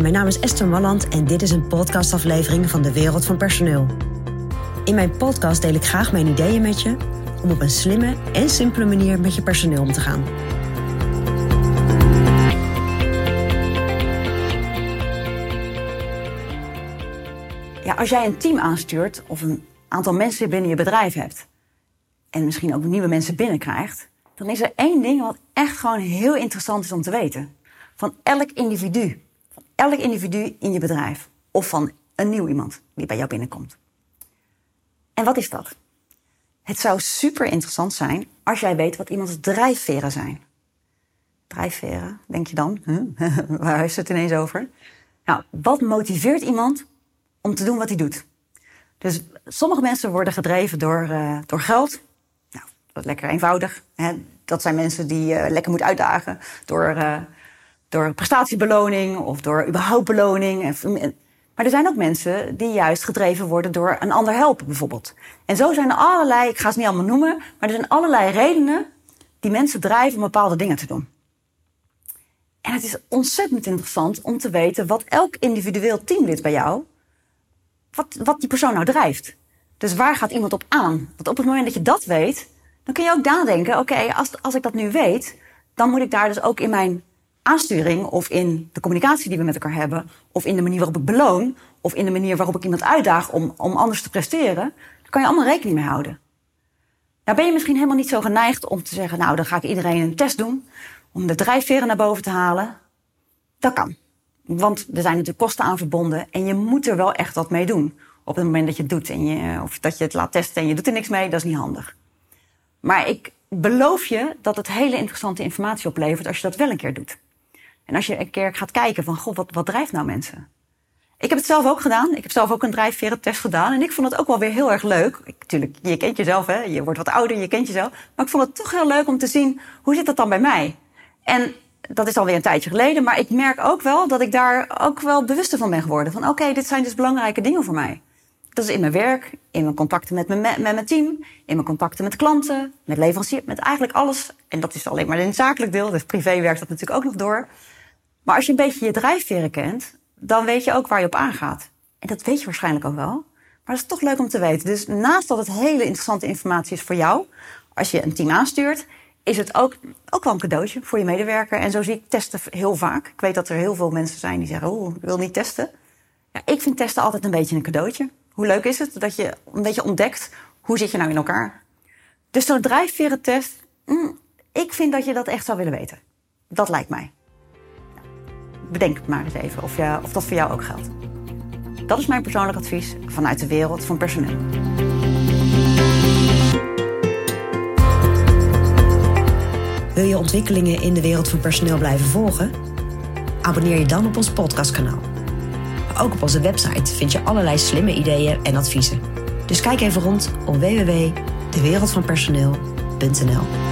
Mijn naam is Esther Malland en dit is een podcastaflevering van de Wereld van Personeel. In mijn podcast deel ik graag mijn ideeën met je om op een slimme en simpele manier met je personeel om te gaan. Ja, als jij een team aanstuurt of een aantal mensen binnen je bedrijf hebt en misschien ook nieuwe mensen binnenkrijgt, dan is er één ding wat echt gewoon heel interessant is om te weten. Van elk individu. Elk individu in je bedrijf. Of van een nieuw iemand die bij jou binnenkomt. En wat is dat? Het zou super interessant zijn als jij weet wat iemands drijfveren zijn. Drijfveren, denk je dan? Huh? Waar is het ineens over? Nou, wat motiveert iemand om te doen wat hij doet? Dus sommige mensen worden gedreven door, uh, door geld. Nou, dat is lekker eenvoudig. Hè? Dat zijn mensen die je uh, lekker moet uitdagen door, uh, door prestatiebeloning of door überhaupt beloning. Maar er zijn ook mensen die juist gedreven worden door een ander helpen, bijvoorbeeld. En zo zijn er allerlei, ik ga ze niet allemaal noemen, maar er zijn allerlei redenen die mensen drijven om bepaalde dingen te doen. En het is ontzettend interessant om te weten wat elk individueel teamlid bij jou, wat, wat die persoon nou drijft. Dus waar gaat iemand op aan? Want op het moment dat je dat weet, dan kun je ook nadenken, oké, als, als ik dat nu weet, dan moet ik daar dus ook in mijn aansturing of in de communicatie die we met elkaar hebben, of in de manier waarop ik beloon, of in de manier waarop ik iemand uitdaag om, om anders te presteren, daar kan je allemaal rekening mee houden. Nou ben je misschien helemaal niet zo geneigd om te zeggen, nou dan ga ik iedereen een test doen om de drijfveren naar boven te halen. Dat kan. Want er zijn natuurlijk kosten aan verbonden en je moet er wel echt wat mee doen. Op het moment dat je het doet en je, of dat je het laat testen en je doet er niks mee, dat is niet handig. Maar ik beloof je dat het hele interessante informatie oplevert als je dat wel een keer doet. En als je een keer gaat kijken van, god, wat, wat drijft nou mensen? Ik heb het zelf ook gedaan. Ik heb zelf ook een drijfverentest gedaan. En ik vond het ook wel weer heel erg leuk. Ik, tuurlijk, je kent jezelf, hè. Je wordt wat ouder, je kent jezelf. Maar ik vond het toch heel leuk om te zien, hoe zit dat dan bij mij? En dat is alweer een tijdje geleden. Maar ik merk ook wel dat ik daar ook wel bewuster van ben geworden. Van, oké, dit zijn dus belangrijke dingen voor mij. Dat is in mijn werk, in mijn contacten met mijn, met mijn team, in mijn contacten met klanten, met leveranciers, met eigenlijk alles. En dat is alleen maar een zakelijk deel. Dus privé werkt dat natuurlijk ook nog door. Maar als je een beetje je drijfveren kent, dan weet je ook waar je op aangaat. En dat weet je waarschijnlijk ook wel. Maar dat is toch leuk om te weten. Dus naast dat het hele interessante informatie is voor jou, als je een team aanstuurt, is het ook, ook wel een cadeautje voor je medewerker. En zo zie ik testen heel vaak. Ik weet dat er heel veel mensen zijn die zeggen, oh, ik wil niet testen. Ja, ik vind testen altijd een beetje een cadeautje. Hoe leuk is het dat je een beetje ontdekt, hoe zit je nou in elkaar? Dus zo'n drijfverentest, mm, ik vind dat je dat echt zou willen weten. Dat lijkt mij bedenk het maar eens even of, je, of dat voor jou ook geldt. Dat is mijn persoonlijk advies vanuit de wereld van personeel. Wil je ontwikkelingen in de wereld van personeel blijven volgen? Abonneer je dan op ons podcastkanaal. Ook op onze website vind je allerlei slimme ideeën en adviezen. Dus kijk even rond op www.dewereldvanpersoneel.nl.